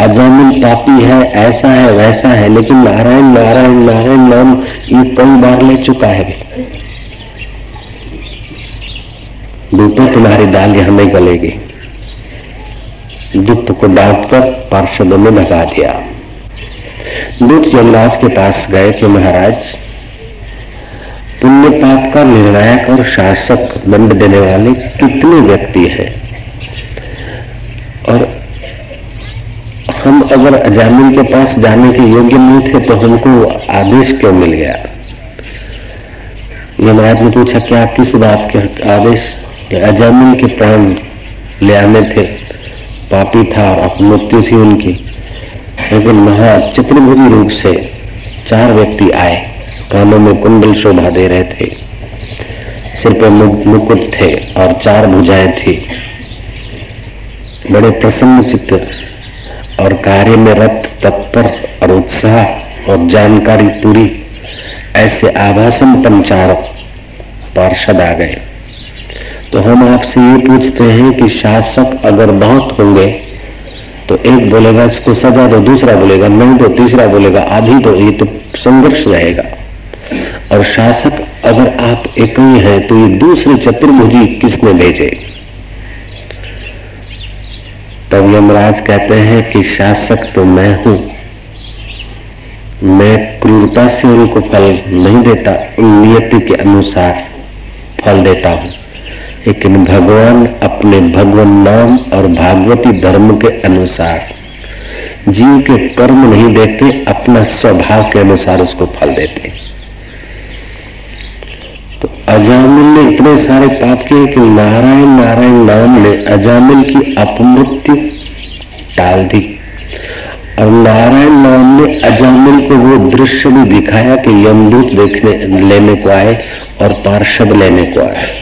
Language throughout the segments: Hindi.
अजामिल पापी है, ऐसा है, वैसा है, लेकिन नारायण नारायण नारायण नाम ये कई बार ले चुका है। दूतो तुम्हारी दाल नहीं गलेगी। दूत को डांटकर पार्षदों ने भगा दिया। दूत यमराज के पास गए कि महाराज पुण्य पाप का निर्णायक और शासक दंड देने वाले कितने व्यक्ति हैं? और हम अगर अजामिल के पास जाने के योग्य नहीं थे तो हमको आदेश क्यों मिल गया? यमराज ने पूछा क्या किस बात के आदेश अजामिल के प्राण ले आने थे? पापी था और मृत्यु थी उनकी। लेकिन महा चित्रभुजी रूप से चार व्यक्ति आए, कानों में कुंडल शोभा दे रहे थे। सिर पर मुकुट थे और चार भुजाएँ थी। बड़े प्रसन्न चित्त और कार्य में रत तत्पर और उत्साह और जानकारी पूरी, ऐसे आभासन पंचार पार्षद आ गए। तो हम आपसे ये पूछते हैं कि शासक अगर बहुत होंगे तो एक बोलेगा, इसको सजा दो, दूसरा बोलेगा, नहीं दो, तीसरा बोलेगा, आधी दो, ये तो संघर्ष रहेगा। और शासक, अगर आप एक ही हैं तो ये दूसरे चतुर्भुजी किसने भेजे? तब यमराज कहते हैं कि शासक तो मैं हूँ। मैं क्रूरता से उनको फल नहीं देता नियति के अनुसार फल देता हूँ। लेकिन भगवान अपने भगवान नाम और भागवती धर्म के अनुसार, जीव के कर्म नहीं देते, अपना स्वभाव के अनुसार उसको फल देते। हैं तो अजामिल ने इतने सारे पाप किए कि नारायण नारायण नाम ने अजामिल की अपमृत्यु टाल दी। और नारायण नाम ने अजामिल को वो दृश्य भी दिखाया कि यमदूत देखने, लेने को आए और पार्षद लेने को आए।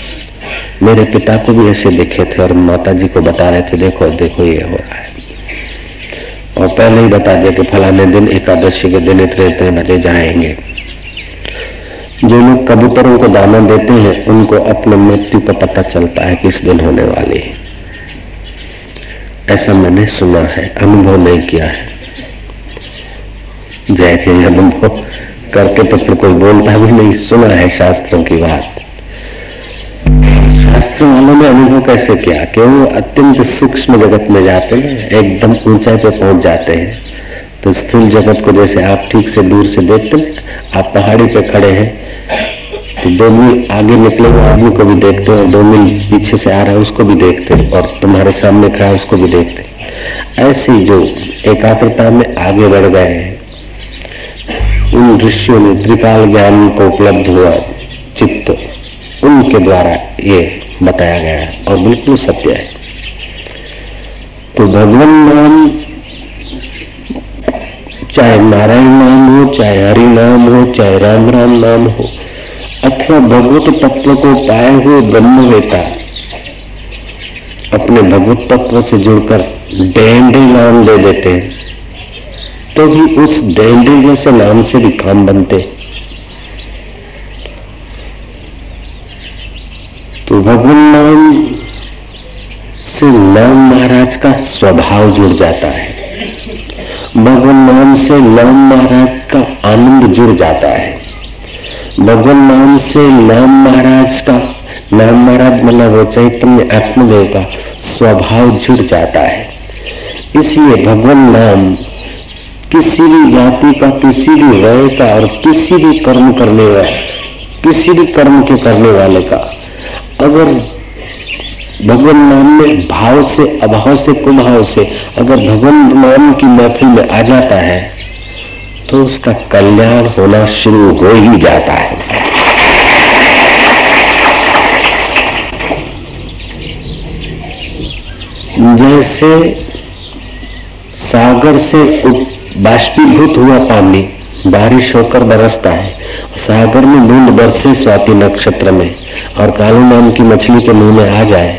मेरे पिता को भी ऐसे देखे थे और माता जी को बता रहे थे, देखो देखो, ये हो रहा है। और पहले ही बता दिया कि फलाने दिन एकादशी के दिन इतने इतने बजे जाएँगे। जो लोग कबूतरों को दाना देते हैं, उनको अपने मृत्यु का पता चलता है किस दिन होने वाली है। ऐसा मैंने सुना है, अनुभव नहीं किया है। जैसे अनुभव करके तो फिर कोई बोलता भी नहीं, सुना है शास्त्रों की बात। शास्त्र वालों ने अनुभव कैसे किया? कि वो अत्यंत सूक्ष्म जगत में जाते हैं, एकदम ऊंचाई पे पहुँच जाते हैं। तो स्थूल जगत को जैसे आप ठीक से दूर से देखते आप पहाड़ी पे खड़े हैं तो दो मील आगे निकले हुए आदमी को भी देखते हैं, दो मील पीछे से आ रहा है, उसको भी देखते हैं, और तुम्हारे सामने खड़ा है, उसको भी देखते ऐसे जो एकाग्रता में आगे बढ़ गए हैं, उन ऋषियों में त्रिकाल ज्ञान को उपलब्ध हुआ चित्त, उनके द्वारा ये बताया गया है, और बिल्कुल सत्य है। तो भगवान नाम चाहे नारायण नाम हो, चाहे हरि नाम हो, चाहे राम राम नाम हो। अथवा भगवत तत्व को पाए हुए ब्रह्मवेता अपने भगवत तत्व से जुड़कर डेंडे नाम दे देते हैं तो भी उस डेंडे जैसे नाम से भी काम बनते। तो भगवान नाम से नाम महाराज का स्वभाव जुड़ जाता है। भगवान नाम से नाम महाराज का आनंद जुड़ जाता है। भगवान नाम से नाम महाराज का नाम महाराज मतलब वो चैतन्य आत्मदेव का स्वभाव जुड़ जाता है। इसलिए भगवान नाम किसी भी जाति का, किसी भी रय का और किसी भी कर्म करने वाले किसी भी कर्म के करने वाले का, अगर भगवान नाम में भाव से, अभाव से, कुभाव से अगर भगवान नाम की महफिल में आ जाता है तो उसका कल्याण होना शुरू हो ही जाता है। जैसे सागर से बाष्पीभूत हुआ पानी, बारिश होकर बरसता है, सागर में बूंद बरसे स्वाति नक्षत्र में, और कालू नाम की मछली के मुँह में आ जाए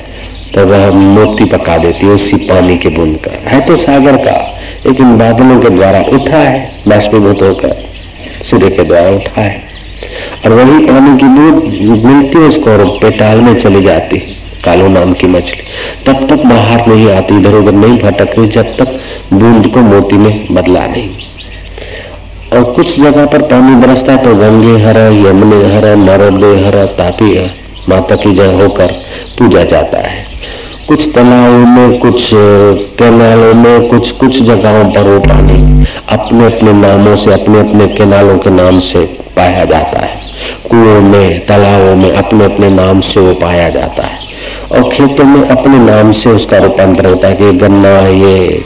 तो वह मोती पका देती है उसी पानी के बूंद का है तो सागर का, लेकिन बादलों के द्वारा उठा है, बाष्पीभूत होकर सूर्य के द्वारा उठा है। और वही पानी की बूंद मिलती है, उसको और पेटाल में चली जाती कालो नाम की मछली। तब तक बाहर नहीं आती, इधर उधर नहीं भटक रही, जब तक बूंद को मोती में बदला नहीं। और कुछ जगह पर पानी बरसता है तो गंगे हर, यमुने हर, नर्मदे हर, तापी माता की जय होकर पूजा जाता है। कुछ तालाबों में, कुछ कैनालों में, कुछ कुछ जगहों पर वो पानी अपने अपने नामों से अपने अपने कैनालों के नाम से पाया जाता है। कुओं में, तालाबों में अपने अपने नाम से वो पाया जाता है। और खेतों में अपने नाम से उसका रूपांतर होता है कि गन्ना ये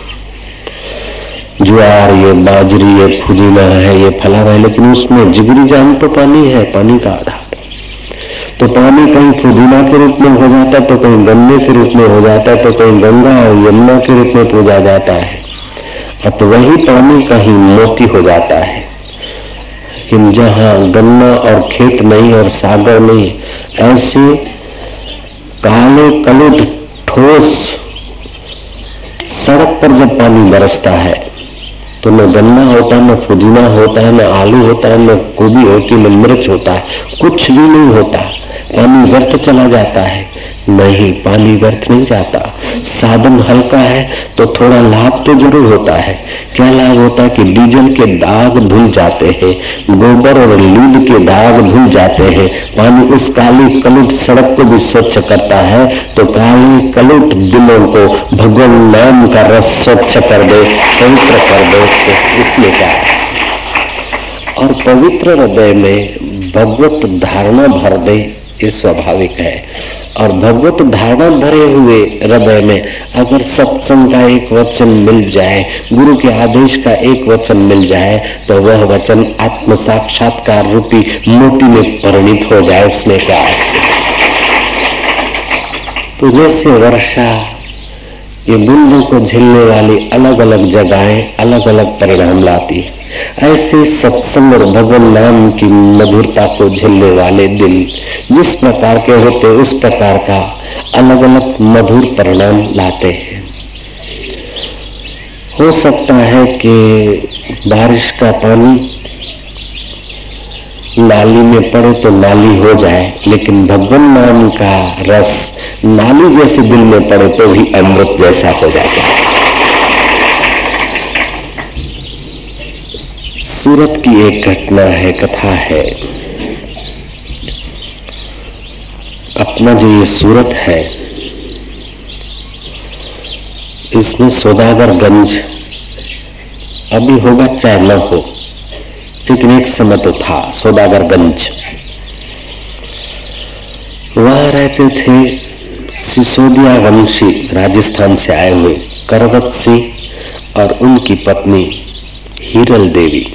ज्वार, ये बाजरी, ये फुदीना है, ये फला है, लेकिन उसमें जिगरी जान तो पानी है, पानी का आधार तो पानी कहीं फुदीना के रूप में हो जाता है तो कहीं गन्ने के रूप में हो जाता है तो कहीं गंगा और यमुना के रूप में पूजा जाता है। और तो वही पानी कहीं मोती हो जाता है। लेकिन जहाँ गन्ना और खेत नहीं और सागर नहीं, ऐसे काले कलुट ठोस सड़क पर जब पानी बरसता है तो न गन्ना होता है न फुदीना होता है न आलू होता है न गोभी होती है न मिर्च होता है कुछ भी नहीं होता। पानी व्यर्थ चला जाता है। नहीं, पानी व्यर्थ नहीं जाता। साधन हल्का है तो थोड़ा लाभ तो ज़रूर होता है। क्या लाभ होता है कि डीजल के दाग धुल जाते हैं, गोबर और लीड के दाग धुल जाते हैं। पानी उस काली कलुट सड़क को भी स्वच्छ करता है तो काली कलुट दिलों को भगवान नाम का रस स्वच्छ कर दे, पवित्र कर दे तो इसमें क्या है? और पवित्र हृदय में भगवत धारणा भर दे ये स्वाभाविक है। और भगवत धारणा भरे हुए हृदय में अगर सत्संग का एक वचन मिल जाए, गुरु के आदेश का एक वचन मिल जाए तो वह वचन आत्म साक्षात्कार रूपी मोती में परिणित हो जाए उसमें क्या तो जैसे वर्षा, ये बूंदों को झेलने वाली अलग अलग जगहें अलग अलग परिणाम लाती है। ऐसे सत्संग और भगवान नाम की मधुरता को झेलने वाले दिल जिस प्रकार के होते, उस प्रकार का अलग अलग मधुर परिणाम लाते हैं। हो सकता है कि बारिश का पानी नाली में पड़े तो नाली हो जाए, लेकिन भगवान नाम का रस नाली जैसे दिल में पड़े तो भी अमृत जैसा हो जाता है। सूरत की एक घटना है, कथा है। अपना जो ये सूरत है, इसमें सौदागरगंज अभी होगा चाहे न हो, लेकिन एक समय तो था, सौदागरगंज। वहाँ रहते थे सिसोदिया वंशी राजस्थान से आए हुए करवत सिंह और उनकी पत्नी हीरल देवी।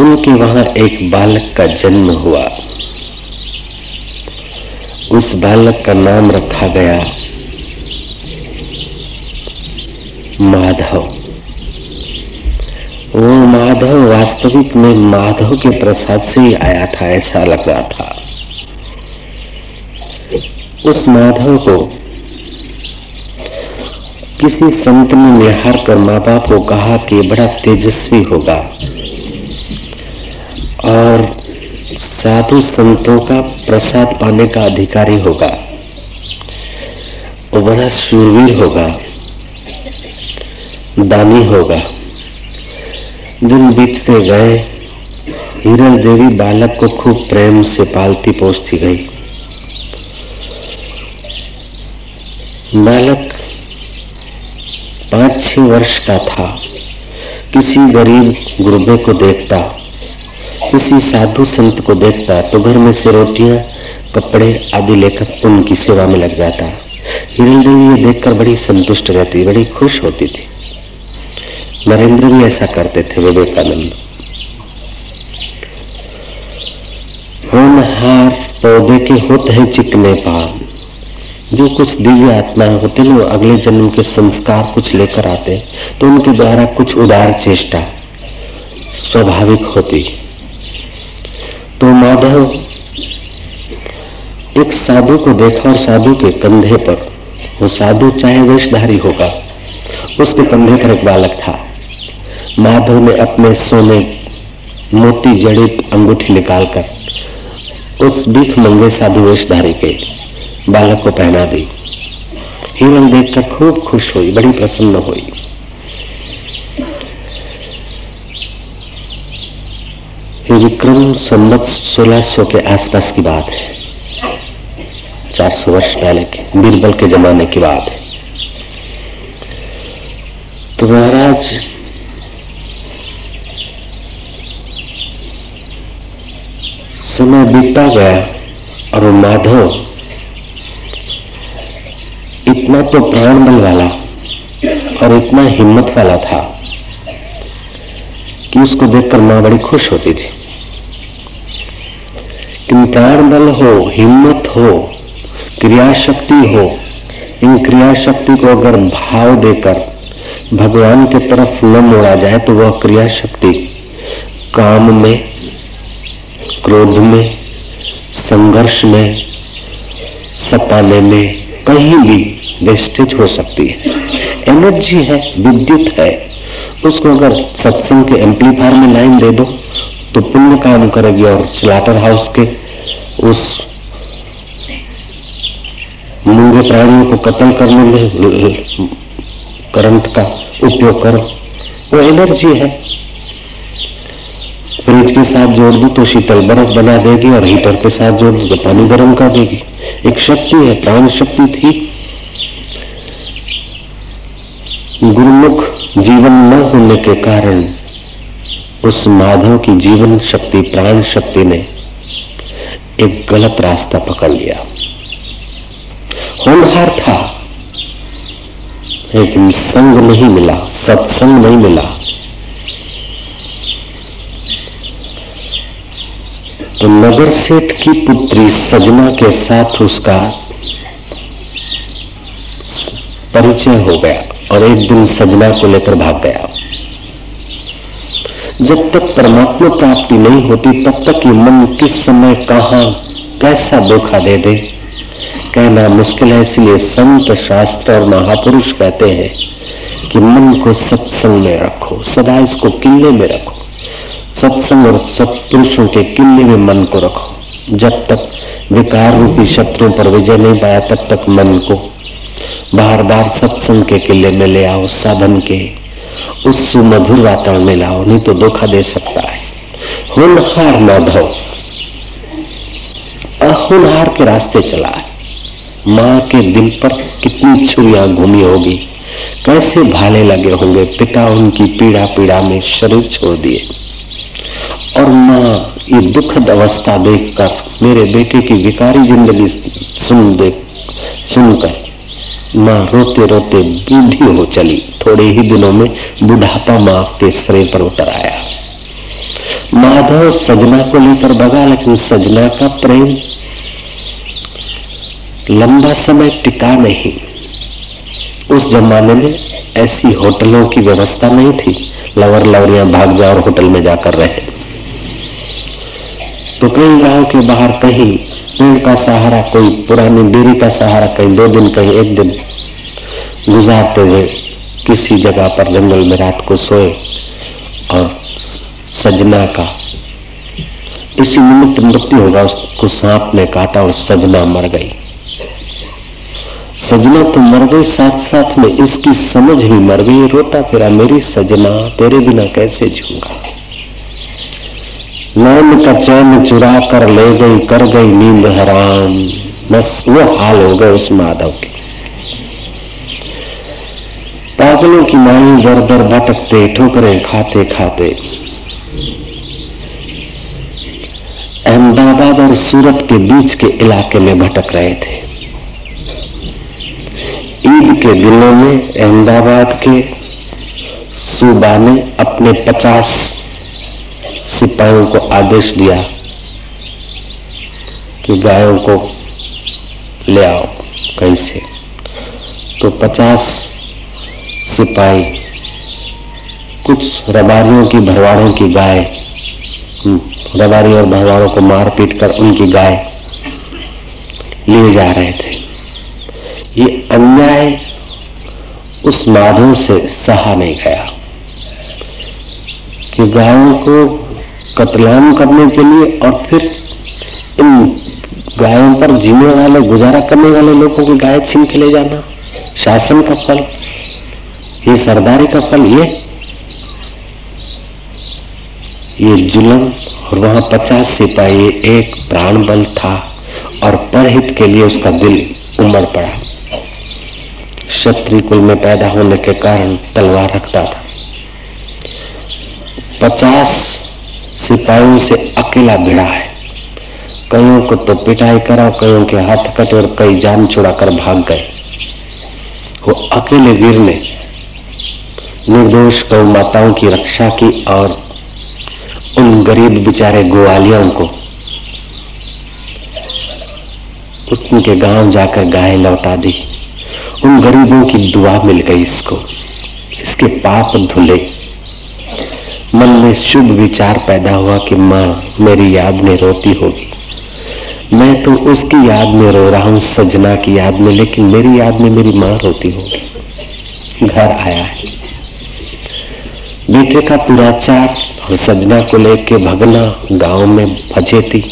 उनके वहाँ एक बालक का जन्म हुआ। उस बालक का नाम रखा गया माधव। वो माधव वास्तविक में माधव के प्रसाद से ही आया था, ऐसा लग रहा था। उस माधव को किसी संत ने निहार कर माँ बाप को कहा कि बड़ा तेजस्वी होगा। और साधु संतों का प्रसाद पाने का अधिकारी होगा। वो बड़ा शूरवीर होगा, दानी होगा। दिन बीतते गए, हिरल देवी बालक को खूब प्रेम से पालती पोसती गई। बालक पाँच छह वर्ष का था, किसी गरीब गुरुबे को देखता किसी साधु संत को देखता है तो घर में से रोटियाँ, कपड़े आदि लेकर उनकी सेवा में लग जाता। हिरल देवी ये देखकर बड़ी संतुष्ट रहती, बड़ी खुश होती थी। नरेंद्र भी ऐसा करते थे, विवेकानंद। होनहार पौधे के होते हैं चिकने पान जो कुछ दिव्य आत्मा होते हैं, वो अगले जन्म के संस्कार कुछ लेकर आते तो उनके द्वारा कुछ उदार चेष्टा स्वाभाविक होती। तो माधव, एक साधु को देखा और साधु के कंधे पर। वो साधु चाहे वेशधारी होगा, उसके कंधे पर एक बालक था। माधव ने अपने सोने मोती जड़ित अंगूठी निकालकर उस भीख मंगे साधु वेशधारी के बालक को पहना दी। हिरण देखकर खूब खुश हुई, बड़ी प्रसन्न हुई। विक्रम संबत सोलह सौ के आसपास की बात है। चार सौ वर्ष पहले के बीरबल के जमाने की बात है। तो महाराज, समय बीतता गया और वो माधव इतना तो प्राण बल वाला और इतना हिम्मत वाला था कि उसको देखकर माँ बड़ी खुश होती थी। प्राण बल हो, हिम्मत हो क्रिया शक्ति हो, इन क्रिया शक्ति को अगर भाव देकर भगवान की तरफ़ न मोड़ा जाए तो वह क्रिया शक्ति काम में, क्रोध में, संघर्ष में, सताने में कहीं भी वेस्टेज हो सकती है। एनर्जी है, विद्युत है। उसको अगर सत्संग के एम्पलीफायर में लाइन दे दो। तो पुण्य काम करेगी और स्लाटर हाउस के उस मूँगे प्राणियों को कत्ल करने में करंट का उपयोग करो। वो एनर्जी है। फ्रिज के साथ जोड़ दो तो शीतल बर्फ़ बना देगी और हीटर के साथ जोड़ दो तो पानी गर्म कर देगी। एक शक्ति है, प्राण शक्ति थी। गुरुमुख जीवन न होने के कारण उस माधव की जीवन शक्ति, प्राण शक्ति ने एक गलत रास्ता पकड़ लिया। होनहार था, लेकिन संग नहीं मिला, सत्संग नहीं मिला। तो नगर सेठ की पुत्री सजना के साथ उसका परिचय हो गया और एक दिन सजना को लेकर भाग गया। जब तक परमात्मा प्राप्ति नहीं होती, तब तक ये मन किस समय, कहा, कैसा धोखा दे दे? कहना मुश्किल है, इसलिए संत शास्त्र और महापुरुष कहते हैं कि मन को सत्संग में रखो, सदा इसको किले में रखो। सत्संग और सत्पुरुषों के किले में मन को रखो। जब तक विकार रूपी शत्रुओं पर विजय नहीं पाया, तब तक मन को बार बार सत्संग के किले में ले आओ, साधन के। उस सुमधुर वातावरण में लाओ, नहीं तो धोखा दे सकता है। हुनहार माधव, अहुनहार के रास्ते चला है। माँ के दिल पर कितनी छुरियाँ घूमी होगी, कैसे भाले लगे होंगे पिता उनकी पीड़ा पीड़ा में शरीर छोड़ दिए। और माँ ये दुखद अवस्था देखकर, मेरे बेटे की विकारी ज़िंदगी सुन दे सुनकर माँ रोते रोते बूढ़ी हो चली। थोड़े ही दिनों में बुढ़ापा माँ के शरीर पर उतर आया। माधव सजना को लेकर भगा, लेकिन सजना का प्रेम लंबा समय टिका नहीं। उस जमाने में ऐसी होटलों की व्यवस्था नहीं थी। लवर लवरिया भाग जाओ और होटल में जाकर रहे। तो कहीं गाँव के बाहर कहीं पेड़ का सहारा कोई, पुरानी डेरी का सहारा कहीं, दो दिन कहीं, एक दिन गुजारते हुए किसी जगह पर जंगल में रात को सोए और सजना का, इसी निमित्त मृत्यु होगा, उसको सांप ने काटा और सजना मर गई। सजना तो मर गई साथ साथ में इसकी समझ भी मर गई रोता फिरा मेरी सजना, तेरे बिना कैसे जीऊँगा? नैन का चैन चुरा कर ले गई, कर गई नींद हराम बस वो हाल हो गए उस माधव के। पागलों की माई दर दर भटकते, ठोकरे खाते खाते। अहमदाबाद और सूरत के बीच के इलाके में भटक रहे थे। ईद के दिनों में अहमदाबाद के सूबा ने अपने पचास सिपाहियों को आदेश दिया कि गायों को ले आओ कहीं से। तो पचास सिपाही कुछ रबारियों की भरवाड़ों की गाय हम्म, रबारी और भरवाड़ों को मार पीट कर उनकी गाय लिए जा रहे थे। ये अन्याय उस माधव से सहा नहीं गया कि गायों को कतलाम करने के लिए और फिर इन गायों पर जीने वाले, गुजारा करने वाले लोगों की गाय छीन के ले जाना, शासन का फल, ये सरदारी का फल, ये ये जुलम, और वहाँ पचास सिपाही, एक प्राण बल था, और परहित के लिए उसका दिल उमड़ पड़ा। क्षत्रिय कुल में पैदा होने के कारण तलवार रखता था। पचास सिपाहियों से अकेला भिड़ा है। कईयों को तो पिटाई करा, कईयों के हाथ कटे और कई जान छुड़ा कर भाग गए। वो अकेले वीर ने निर्दोष गौ माताओं की रक्षा की और उन गरीब बेचारे ग्वालियों को उनके गाँव जाकर गाय लौटा दी। उन गरीबों की दुआ मिल गई इसको। इसके पाप धुले। मन में शुभ विचार पैदा हुआ कि माँ, मेरी याद में रोती होगी। मैं तो उसकी याद में रो रहा हूँ, सजना की याद में, लेकिन मेरी याद में मेरी माँ रोती होगी। घर आया है। बेटे का दुराचार और सजना को लेके भगना गाँव में भजे थी।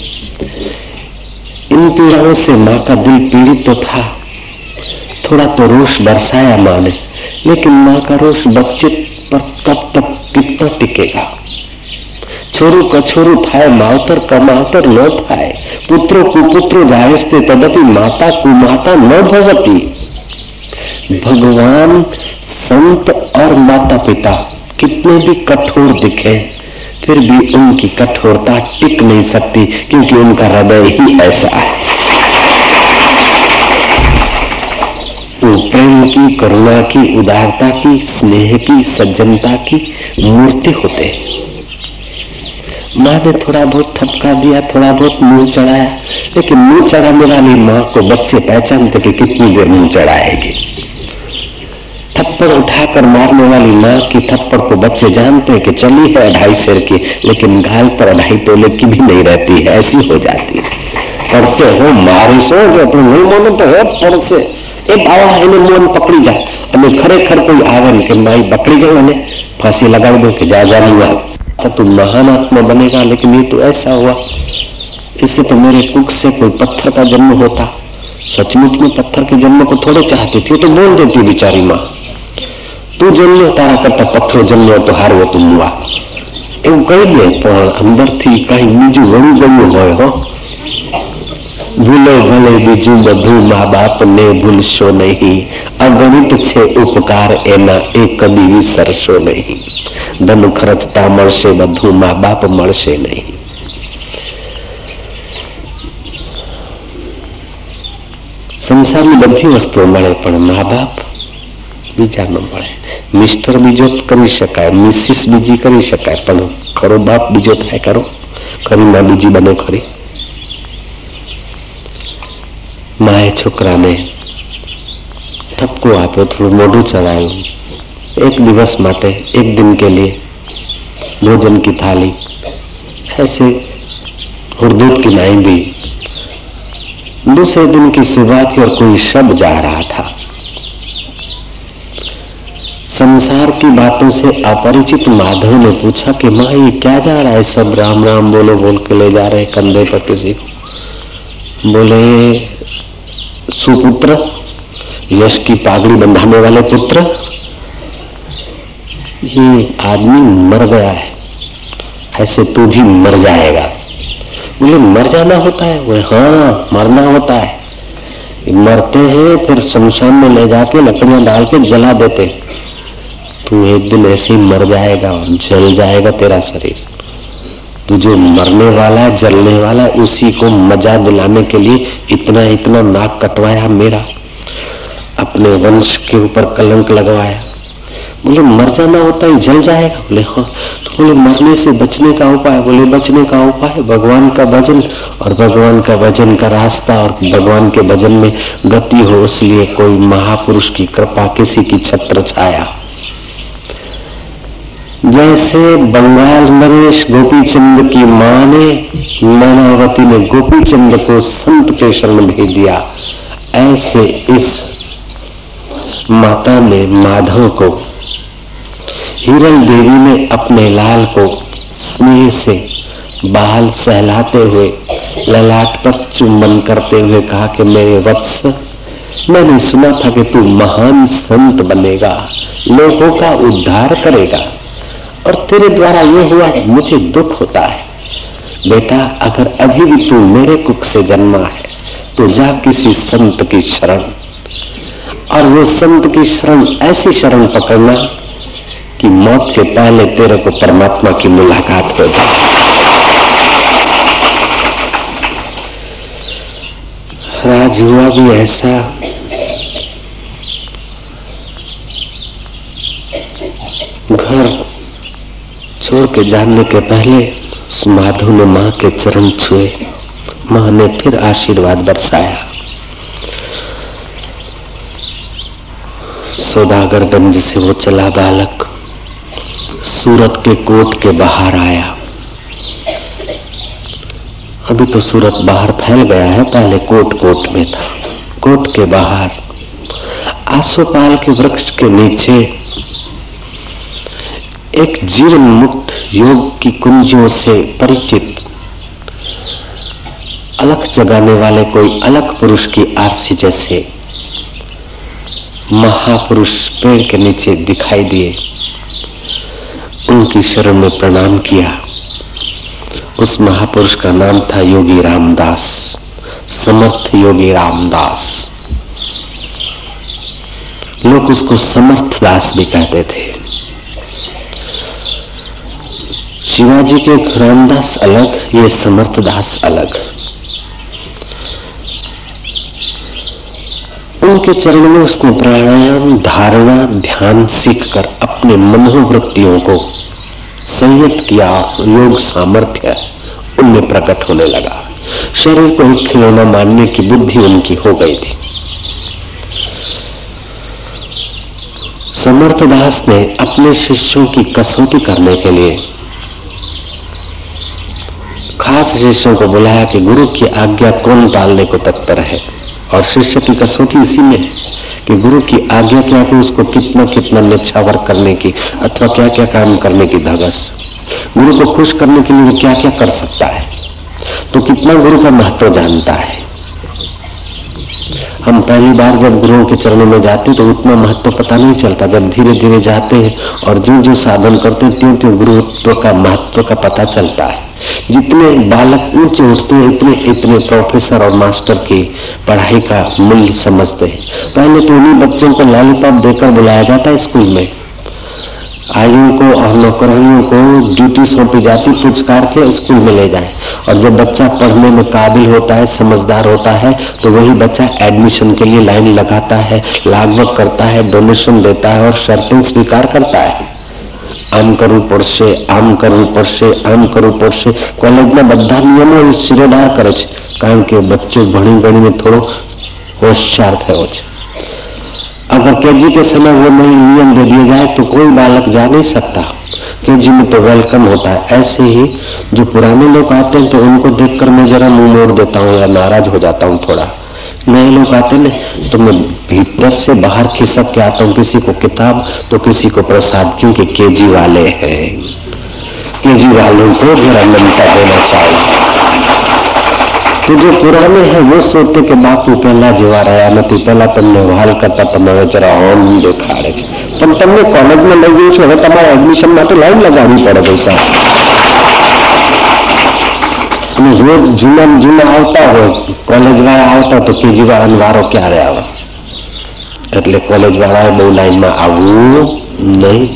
इन पीड़ाओं से माँ का दिल पीड़ित तो था। थोड़ा तो रोष बरसाया माँ ने, लेकिन माँ का रोष बच्चे पर कब तक कितना टिकेगा। छोरू कछोरू थाय, मावतर कमावतर न थाय, पुत्रो कुपुत्रो जायस्ते तदपि माता कुमाता न भवती। भगवान, संत और माता पिता कितने भी कठोर दिखे, फिर भी उनकी कठोरता टिक नहीं सकती, क्योंकि उनका हृदय ही ऐसा है। वो प्रेम की, करुणा की, उदारता की, स्नेह की, सज्जनता की मूर्ति होते माँ ने थोड़ा बहुत ठपका दिया, थोड़ा बहुत मुँह चढ़ाया, लेकिन मुँह चढ़ाने वाली माँ को बच्चे पहचानते कि कितनी देर मुँह चढ़ाएगी। थप्पड़ उठाकर मारने वाली माँ की थप्पड़ को बच्चे जानते हैं कि चली है अढ़ाई शेर की, लेकिन गाल पर अढ़ाई तोले की भी नहीं रहती है, ऐसी हो जाती है। परसे हो मारी सो, जो तुम नहीं मोनो तो हो परसे એ બાવા એને મોન પકડી જાય અને ખરેખર કોઈ આવે ને કે મારી પકડી જાઓ અને फांसी लगा दो कि जा जा हुआ तो तुम महान आत्मा बनेगा लेकिन ये तो ऐसा हुआ इससे तो मेरे कुक से कोई पत्थर का जन्म होता सचमुच में पत्थर के जन्म को थोड़े चाहती थी तो बोल देती बेचारी माँ તું જન્મ્યો તારા કરતા પથ્થરો જન્મ્યો તો હારવો તું મુવા એવું કહી દે પણ અંદરથી કઈ બીજું વળી ગયું હોય હો ભૂલો ભલે બીજું બધું મા બાપ ને ભૂલશો નહીં અગણિત છે ઉપકાર એના એ કદી વિસરશો નહીં ધન ખર્ચતા મળશે બધું મા બાપ મળશે નહીં સંસારની બધી વસ્તુઓ મળે પણ મા બાપ બીજા ન મળે મિસ્ટર બીજો કરી શકાય મિસિસ બીજી કરી શકાય પણ ખરો બાપ બીજો થાય કરો ખરી માં બીજી બને ખરી માએ છોકરાને ठपको आप्यो थोड़ा मोढ़ू चढ़ायो एक दिवस माटे एक दिन के लिए भोजन की थाली ऐसे हुरदूत की नाई दी दूसरे दिन की सुबह थी और कोई शब्द जा रहा था संसार की बातों से अपरिचित माधव ने पूछा कि माँ ये क्या जा रहा है सब राम राम बोलो बोल के ले जा रहे कंधे पर किसी को बोले सुपुत्र, यश की पागड़ी बंधाने वाले पुत्र। ये आदमी मर गया है। ऐसे तू भी मर जाएगा। बोले मर जाना होता है बोले हाँ मरना होता है। मरते हैं, फिर शमशान में ले जाके लकड़ियाँ डाल के जला देते। तू एक दिन ऐसे ही मर जाएगा जल जाएगा तेरा शरीर। तू जो मरने वाला, जलने वाला, उसी को मज़ा दिलाने के लिए इतना इतना नाक कटवाया मेरा। अपने वंश के ऊपर कलंक लगवाया। बोले, मर जाना होता है जल जाएगा। बोले हाँ। तो बोले, मरने से बचने का उपाय? बोले, बचने का उपाय भगवान का भजन और भगवान का भजन का रास्ता और भगवान के भजन में गति हो, इसलिए कोई महापुरुष की कृपा किसी की छत्र छाया। जैसे बंगाल नरेश गोपीचंद की माँ ने नानावती ने गोपीचंद को संत के शरण भेज दिया, ऐसे इस माता ने माधव को, हिरल देवी ने अपने लाल को स्नेह से बाल सहलाते हुए, ललाट पर चुंबन करते हुए कहा कि मेरे वत्स, मैंने सुना था कि तू महान संत बनेगा, लोगों का उद्धार करेगा। और तेरे द्वारा ये हुआ है, मुझे दुख होता है। बेटा, अगर अभी भी तू मेरे कुक से जन्मा है तो जा किसी संत की शरण। और वो संत की शरण, ऐसी शरण पकड़ना कि मौत के पहले तेरे को परमात्मा की मुलाकात हो जाए। राज हुआ भी ऐसा घर छोड़ के जानने के पहले माधु ने माँ के चरण छुए। माँ ने फिर आशीर्वाद बरसाया। सौदागरगंज से वो चला बालक। सूरत के कोट के बाहर आया। अभी तो सूरत बाहर फैल गया है, पहले कोट कोट में था। कोट के बाहर। आसोपाल के वृक्ष के नीचे एक जीवन मुक्त योग की कुंजियों से परिचित, अलग जगाने वाले कोई अलग पुरुष की आरसी जैसे महापुरुष पेड़ के नीचे दिखाई दिए। उनकी शरण में प्रणाम किया। उस महापुरुष का नाम था योगी रामदास, समर्थ योगी रामदास। लोग उसको समर्थ दास भी कहते थे। शिवाजी के रामदास अलग, ये समर्थ दास अलग। उनके चरण में उसने प्राणायाम, धारणा, ध्यान सीखकर अपने मनोवृत्तियों को संयत किया, योग सामर्थ्य उनमें प्रकट होने लगा। शरीर को एक खिलौना मानने की बुद्धि उनकी हो गई थी। समर्थ दास ने अपने शिष्यों की कसौटी करने के लिए खास शिष्यों को बुलाया कि गुरु की आज्ञा कौन टालने को तत्पर है? और शिष्य की कसौटी इसी में है कि गुरु की आज्ञा क्या कि उसको कितना कितना निछावर करने की अथवा क्या क्या काम करने की धगस। गुरु को खुश करने के लिए क्या क्या कर सकता है? तो कितना गुरु का महत्व जानता है? हम पहली बार जब गुरुओं के चरणों में जाते तो उतना महत्व पता नहीं चलता। जब धीरे धीरे जाते हैं और जो जो साधन करते हैं त्यों त्यों गुरुत्व का महत्व का पता चलता है। जितने बालक ऊँचे उठते हैं इतने इतने प्रोफेसर और मास्टर की पढ़ाई का मूल्य समझते हैं। पहले तो उन्हीं बच्चों को लॉलीपॉप देकर बुलाया जाता है स्कूल में। आयुओं को और नौकरियों को ड्यूटी सौंपी जाती पुचकार के स्कूल में ले जाए और जब बच्चा पढ़ने में काबिल होता है समझदार होता है तो वही बच्चा एडमिशन के लिए लाइन लगाता है लागवक करता है डोनेशन देता है और शर्तें स्वीकार करता है આમ કરવું પડશે આમ કરવું પડશે આમ કરવું પડશે કોલેજના બધા નિયમો શિરોધાર કરે છે કારણ કે બચ્ચો ભણી ગણીને થોડો હોશિયાર થયો છે अगर केजी के समय वो नई नियम दे दिए जाए तो कोई बालक जा नहीं सकता। केजी में तो वेलकम होता है। ऐसे ही जो पुराने लोग आते हैं तो उनको देखकर मैं जरा मुँह मोड़ देता हूँ या नाराज़ हो जाता हूँ थोड़ा। नए लोग आते ना तो मैं भीतर से बाहर खिसक के आता हूँ। किसी को किताब तो किसी को प्रसाद, क्योंकि केजी वाले हैं। केजी वालों को जरा ममता देना चाहिए। કે જે પુરાને હે વો સોચતે કે બાપુ પહેલા જેવા રહ્યા નથી. પહેલા તમને વાલ કરતા તમે હવે જરા હોમ દેખાડે છે. પણ તમને કોલેજમાં લઈ ગયું છે, હવે તમારે એડમિશન માટે લાઈન લગાવવી પડે પૈસા. અને રોજ જૂના જૂના આવતા હોય કોલેજ વાળા આવતા તો કેજી વાળાનો વારો ક્યારે આવે? એટલે કોલેજ વાળાએ બહુ લાઈનમાં આવવું નહીં.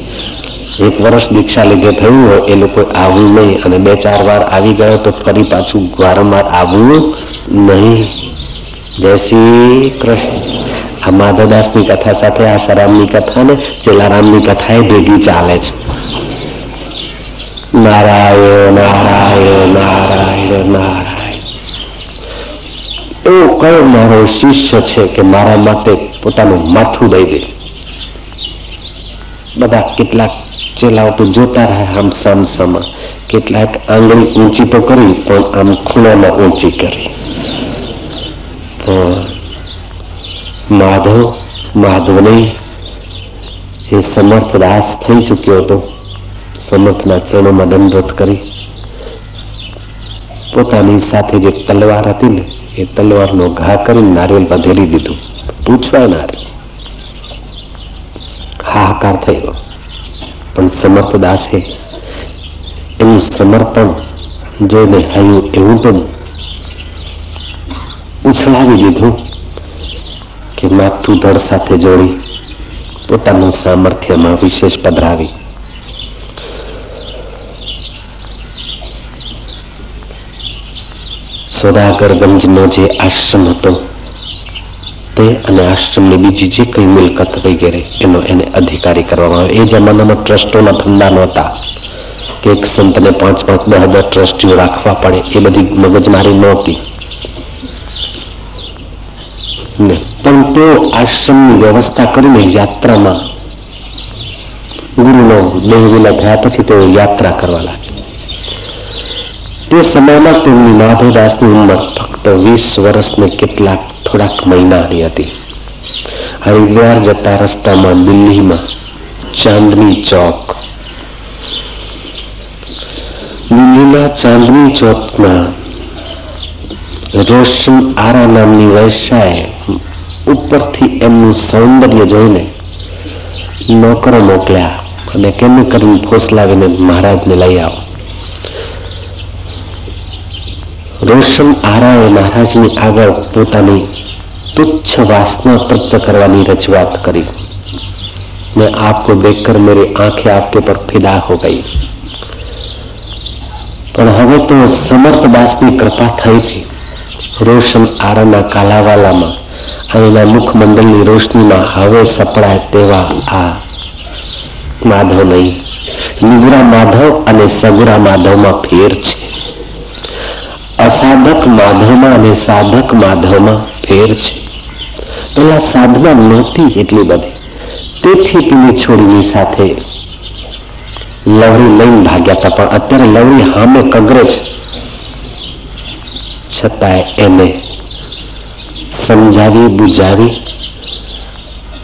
એક વર્ષ દીક્ષા લીધે થયું હોય, એ લોકો આવવું નહીં. અને બે ચાર વાર આવી ગયો તો ફરી પાછું વારંવાર આવવું નહીં. જય શ્રી કૃષ્ણ. આ માધવદાસની કથા સાથે આશારામની કથા ને ચેલારામની કથા એ ભેગી ચાલે છે. નારાયણ નારાયણ નારાયણ નારાયણ. એવો કયો મારો શિષ્ય છે કે મારા માટે પોતાનું માથું દઈ દે? બધા કેટલાક ચેલાઓ તો જોતા રહ્યા આમ સામ સામા કેટલાક આંગળી ઊંચી તો કરી પણ આમ ખૂણામાં ઊંચી કરી પણ માધવ માધવને એ સમર્થ દાસ થઈ ચૂક્યો હતો સમર્થના ચરણોમાં દંડવત કરી પોતાની સાથે જે તલવાર હતી ને એ તલવારનો ઘા કરીને નારિયેલ વધેરી દીધું પૂછવા નારિયેલ હાહાકાર થયો પણ સમર્થ દાસે એનું સમર્પણ જોઈને હયું એવું તો ઉછળાવી દીધું કે માથું ધડ સાથે જોડી પોતાનું સામર્થ્યમાં વિશેષ પધરાવી સોદાગરગંજનો જે આશ્રમ હતો તે અને આશ્રમની બીજી જે કંઈ મિલકત વગેરે એનો એને અધિકારી કરવામાં આવે. એ જમાનામાં ટ્રસ્ટોના ધંધા નહોતા. કે એક સંતને પાંચ પાંચ દસ હજાર ટ્રસ્ટીઓ રાખવા પડે, એ બધી મગજમારી નહોતી. પણ તો આશ્રમની વ્યવસ્થા કરીને યાત્રામાં ગુરુનો દેહ થયા પછી તેઓ યાત્રા કરવા લાગે તે સમયમાં તેમની માધવદાસની ઉંમર ફક્ત વીસ વર્ષને કેટલાક થોડાક મહિનાની હતી હરિદ્વાર જતા રસ્તામાં દિલ્હીમાં ચાંદની ચોક દિલ્હીના ચાંદની ચોકમાં રોશન આરા નામની વૈશ્યાએ ઉપરથી એમનું સૌંદર્ય જોઈને નોકરો મોકલ્યા અને કેમ કરીને ફોસલાવીને મહારાજને લઈ આવો રોશન આરાએ મહારાજની આગળ પોતાની तुच्छ वासना तृप्त करवानी रजूआत करी मैं आपको देखकर मेरी आंखें आपके पर फिदा हो गई પણ હવે તો સમર્થ દાસની કૃપા થઈ હતી રોશન આરાના કાલાવાલામાં અને એના મુખમંડળની રોશનીમાં હવે સપડાય તેવા આ માધવ નહીં નિગુરા માધવ અને સગુરા માધવમાં ફેર છે અસાધક માધવમાં અને સાધક માધવમાં ફેર છે પેલા સાધના નહોતી એટલી બધી તેથી પેલી છોડીની સાથે લવરી લઈને ભાગ્યા હતા પણ અત્યારે લવરી હામે કગરે છે છતાંય એને સમજાવી બુજાવી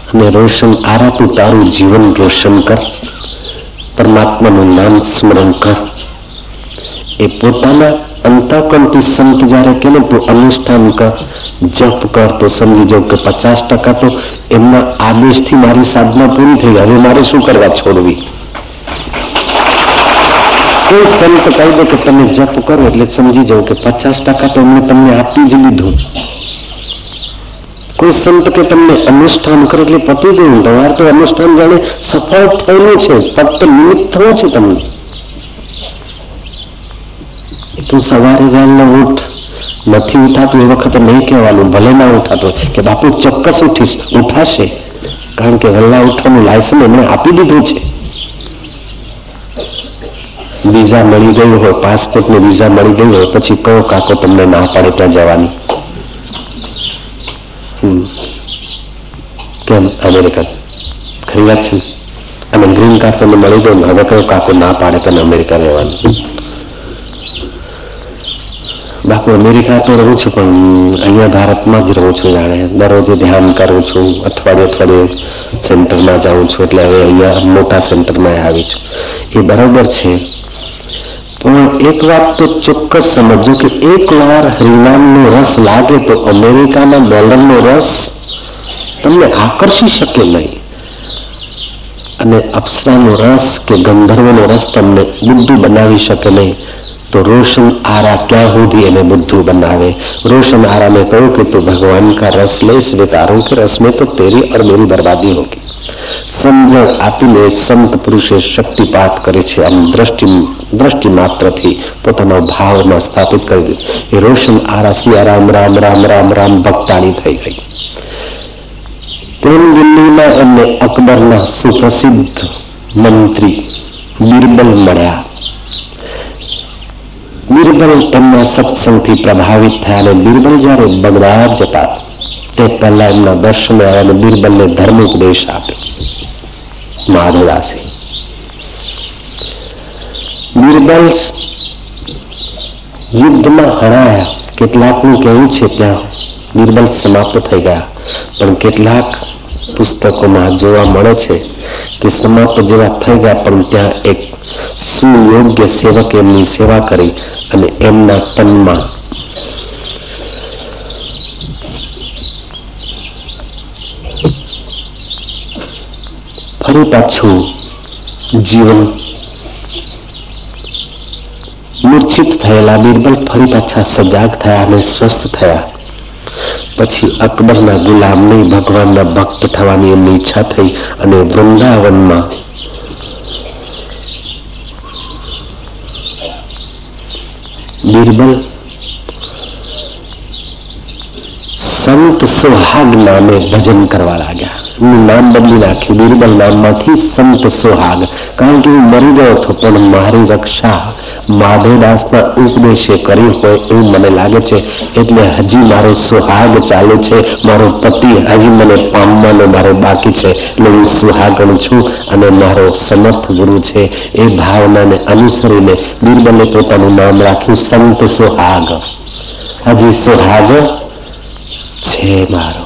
અને રોશન આરા તું તારું જીવન રોશન કર પરમાત્માનું નામ સ્મરણ કર એ પોતાના અંતકણથી સંત જ્યારે કે ને અનુષ્ઠાન કર જપ કર, તો સમજી જાવ કે પચાસ ટકા તો એમના આદેશથી મારી સાધના પૂરી થઈ હવે મારે શું કરવા છોડવી? કોઈ સંત કહી દે કે તમે જપ કરો એટલે સમજી જાવ કે પચાસ ટકા તો એમણે તમને આપી જ લીધું. કોઈ સંત કે તમને અનુષ્ઠાન કરો એટલે પતી ગયું. તમારે તો અનુષ્ઠાન જાણે સફળ થયેલું છે, ફક્ત નિમિત્ત થયું છે તમને. તું સવારે વહેલો ઉઠ. નથી ઉઠાતું એ વખતે નહીં કહેવાનું, ભલે ના ઉઠાતો કે બાપુ ચોક્કસ ઉઠીશ, ઉઠાશે. કારણ કે વહેલા ઉઠવાનું લાયસન્સ એમણે આપી દીધું છે. વિઝા મળી ગયું હોય પાસપોર્ટ ને વિઝા મળી ગયું હોય, પછી કયો કાકો તમને ના પાડે ત્યાં જવાની. કેમ? અમેરિકા. ખરી વાત છે અને ગ્રીન કાર્ડ તમને મળી ગયું હવે કયો કાકો ના પાડે તને અમેરિકા રહેવાનું. બાપુ અમેરિકા તો રહું છું, પણ અહીંયા ભારતમાં જ રહું છું જાણે. દરરોજે ધ્યાન કરું છું, અઠવાડિયે અઠવાડિયે સેન્ટરમાં જાઉં છું, એટલે હવે અહીંયા મોટા સેન્ટરમાં આવી છું. એ બરાબર છે. પણ એક વાત તો ચોક્કસ સમજો કે એક વાર હરિનામનો રસ લાગે તો અમેરિકાના ડોલરનો રસ તમને આકર્ષી શકે નહીં. અને અપ્સરાનો રસ કે ગંધર્વનો રસ તમને બુદ્ધુ બનાવી શકે નહીં. तो रोशन आरा क्या होगी એને बुद्धू बनावे रोशन आरा ने કહ્યું કે તું ભગવાન का रस ले स्वीकारो કે रस में तो तेरी और मेरी बर्बादी होगी સમજણ આપીને સંત પુરુષે શક્તિપાત કરે છે આમ દ્રષ્ટિ દ્રષ્ટિ માત્રથી પોતાનો ભાવમાં સ્થાપિત કરી દીધું એ રોશન આરા સિયા રામ રામ રામ રામ રામ ભક્તાણી થઈ ગઈ તેમ દિલ્હીમાં એમને અકબરના સુપ્રસિદ્ધ મંત્રી બિરબલ મળ્યા બિરબલ એમના સત્સંગથી પ્રભાવિત થયા અને બિરબલ જયારે બગદાદ જતા તે પહેલા એમના દર્શને આવ્યા અને બિરબલને ધર્મ ઉપદેશ આપ્યો માધવદાસે બિરબલ યુદ્ધમાં હણાયા કેટલાકનું કહેવું છે ત્યાં બિરબલ સમાપ્ત થઈ ગયા પણ કેટલાક પુસ્તકોમાં જોવા મળે છે કે સમાપ્ત જેવા થઈ ગયા પણ ત્યાં એક સુયોગ્ય સેવક એમની સેવા કરી અને એમના તનમાં ફરી પાછું જીવન મૂર્છિત થયેલા બિરબલ ફરી પાછા સજાગ થયા અને સ્વસ્થ થયા પછી અકબરના ગુલામ નહીં ભગવાનના ભક્ત થવાની એમની ઈચ્છા થઈ અને વૃંદાવનમાં બિરબલ સંત સુહાગ નામે ભજન કરવા લાગ્યા એનું નામ બદલી નાખ્યું બિરબલ નામમાંથી સંત સુહાગ કારણ કે હું મરી ગયો હતો પણ મારી રક્ષા માધવદાસના ઉપદેશે કરી હોય એવું મને લાગે છે. એટલે હજી મારો સુહાગ ચાલુ છે. મારો પતિ હજી મને પામવાનો મારો બાકી છે. એટલે હું સુહાગણ છું અને મારો સમર્થ ગુરુ છે. એ ભાવનાને અનુસરીને બિરબલે પોતાનું નામ રાખ્યું સંત સુહાગ. હજી સુહાગ છે મારો.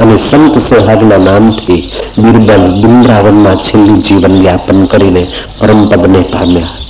અને સંત સોહાગના નામથી બિરબલ વૃંદાવનમાં છેલ્લું જીવન યાપન કરીને પરમપદને પામ્યા.